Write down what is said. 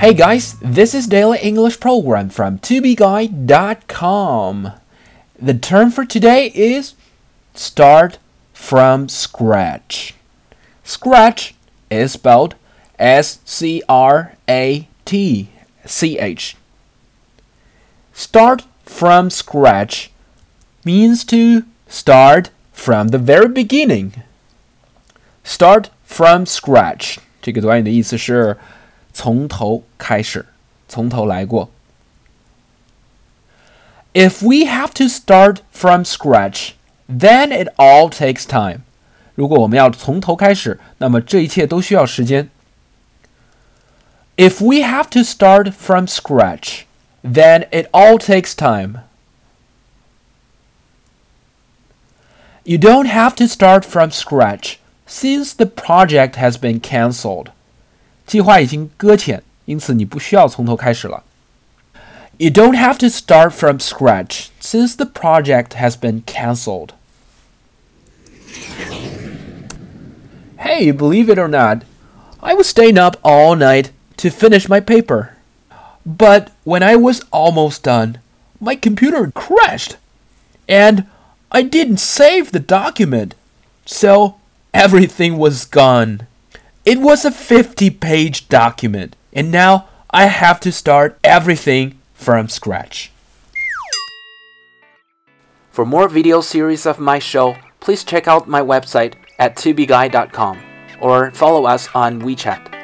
Hey guys, this is Daily English Program from tobeguide.com. The term for today is start from scratch. Scratch is spelled S C R A T C H. Start from scratch means to start from the very beginning. Start from scratch 这个短语的意思是 从头开始，从头来过。If we have to start from scratch, then it all takes time. 如果我们要从头开始，那么这一切都需要时间。If we have to start from scratch, then it all takes time. You don't have to start from scratch since the project has been cancelled. 计划已经搁浅，因此你不需要从头开始了。You don't have to start from scratch since the project has been cancelled. Hey, believe it or not, I was staying up all night to finish my paper. But when I was almost done, my computer crashed. And I didn't save the document. So everything was gone. It was a 50 page document. And now I have to start everything from scratch. For more video series of my show, please check out my website at tubeguy.com or follow us on WeChat.